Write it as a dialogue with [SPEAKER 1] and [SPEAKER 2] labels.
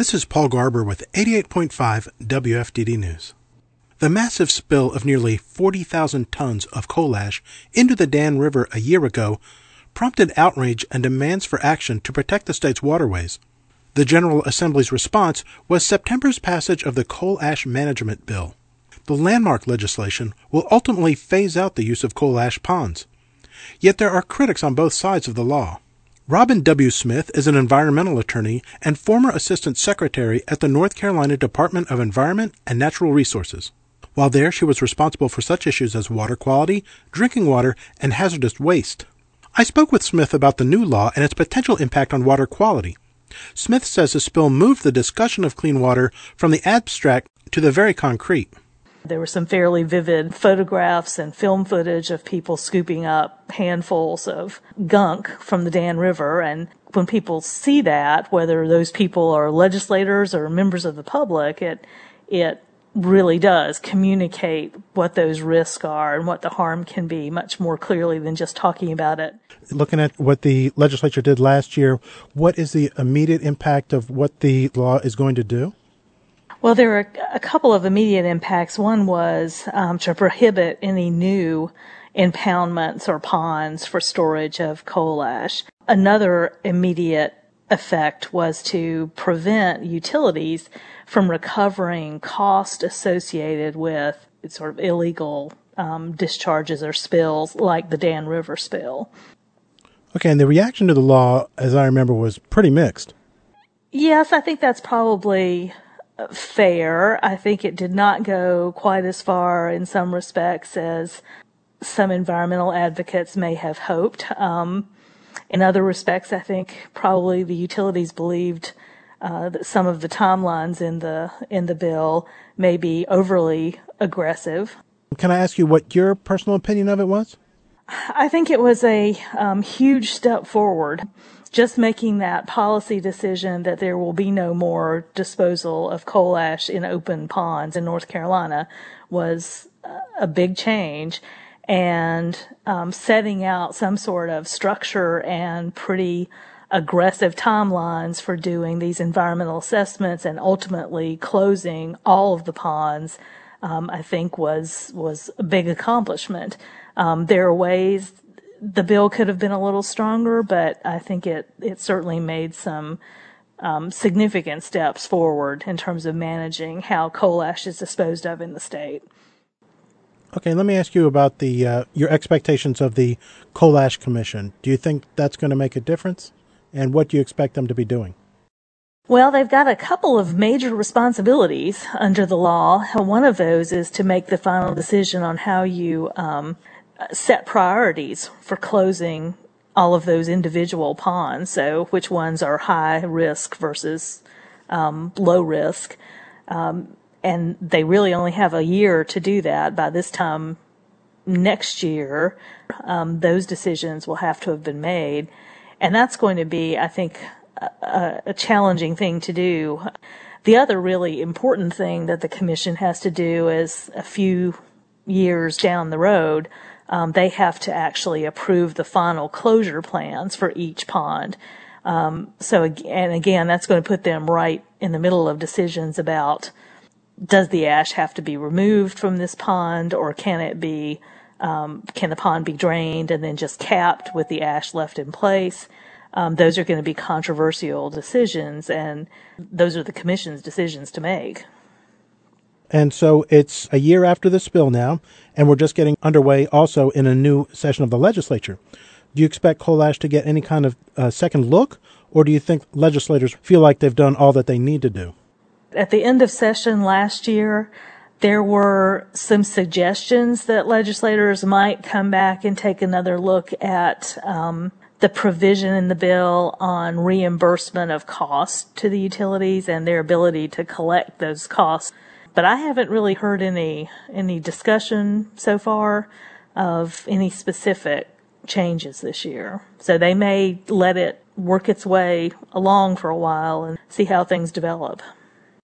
[SPEAKER 1] This is Paul Garber with 88.5 WFDD News. The massive spill of nearly 40,000 tons of coal ash into the Dan River a year ago prompted outrage and demands for action to protect the state's waterways. The General Assembly's response was September's passage of the Coal Ash Management Bill. The landmark legislation will ultimately phase out the use of coal ash ponds. Yet there are critics on both sides of the law. Robin W. Smith is an environmental attorney and former assistant secretary at the North Carolina Department of Environment and Natural Resources. While there, she was responsible for such issues as water quality, drinking water, and hazardous waste. I spoke with Smith about the new law and its potential impact on water quality. Smith says the spill moved the discussion of clean water from the abstract to the very concrete.
[SPEAKER 2] There were some fairly vivid photographs and film footage of people scooping up handfuls of gunk from the Dan River. And when people see that, whether those people are legislators or members of the public, it, it really does communicate what those risks are and what the harm can be much more clearly than just talking about it.
[SPEAKER 1] Looking at what the legislature did last year, what is the immediate impact of what the law is going to do?
[SPEAKER 2] Well, there are a couple of immediate impacts. One was um, to prohibit any new impoundments or ponds for storage of coal ash. Another immediate effect was to prevent utilities from recovering cost associated with sort of illegal um, discharges or spills like the Dan River spill.
[SPEAKER 1] Okay, and the reaction to the law, as I remember, was pretty mixed.
[SPEAKER 2] Yes, I think that's probably fair. I think it did not go quite as far in some respects as some environmental advocates may have hoped. Um, in other respects, I think probably the utilities believed uh, that some of the timelines in the in the bill may be overly aggressive.
[SPEAKER 1] Can I ask you what your personal opinion of it was?
[SPEAKER 2] I think it was a um, huge step forward just making that policy decision that there will be no more disposal of coal ash in open ponds in North Carolina was a big change. And um, setting out some sort of structure and pretty aggressive timelines for doing these environmental assessments and ultimately closing all of the ponds, um, I think was was a big accomplishment. Um, there are ways the bill could have been a little stronger, but I think it it certainly made some um, significant steps forward in terms of managing how coal ash is disposed of in the state.
[SPEAKER 1] Okay, let me ask you about the uh, your expectations of the coal ash commission. Do you think that's going to make a difference, and what do you expect them to be doing?
[SPEAKER 2] Well, they've got a couple of major responsibilities under the law. One of those is to make the final decision on how you um, set priorities for closing all of those individual ponds. So which ones are high risk versus um, low risk. Um, and they really only have a year to do that. By this time next year, um, those decisions will have to have been made. And that's going to be, I think, a, a challenging thing to do. The other really important thing that the commission has to do is a few years down the road um, they have to actually approve the final closure plans for each pond. Um, so, and again, that's going to put them right in the middle of decisions about does the ash have to be removed from this pond or can it be, um, can the pond be drained and then just capped with the ash left in place? Um, those are going to be controversial decisions and those are the commission's decisions to make.
[SPEAKER 1] And so it's a year after the spill now, and we're just getting underway also in a new session of the legislature. Do you expect coal ash to get any kind of uh, second look, or do you think legislators feel like they've done all that they need to do?
[SPEAKER 2] At the end of session last year, there were some suggestions that legislators might come back and take another look at um, the provision in the bill on reimbursement of costs to the utilities and their ability to collect those costs but I haven't really heard any any discussion so far of any specific changes this year. So they may let it work its way along for a while and see how things develop.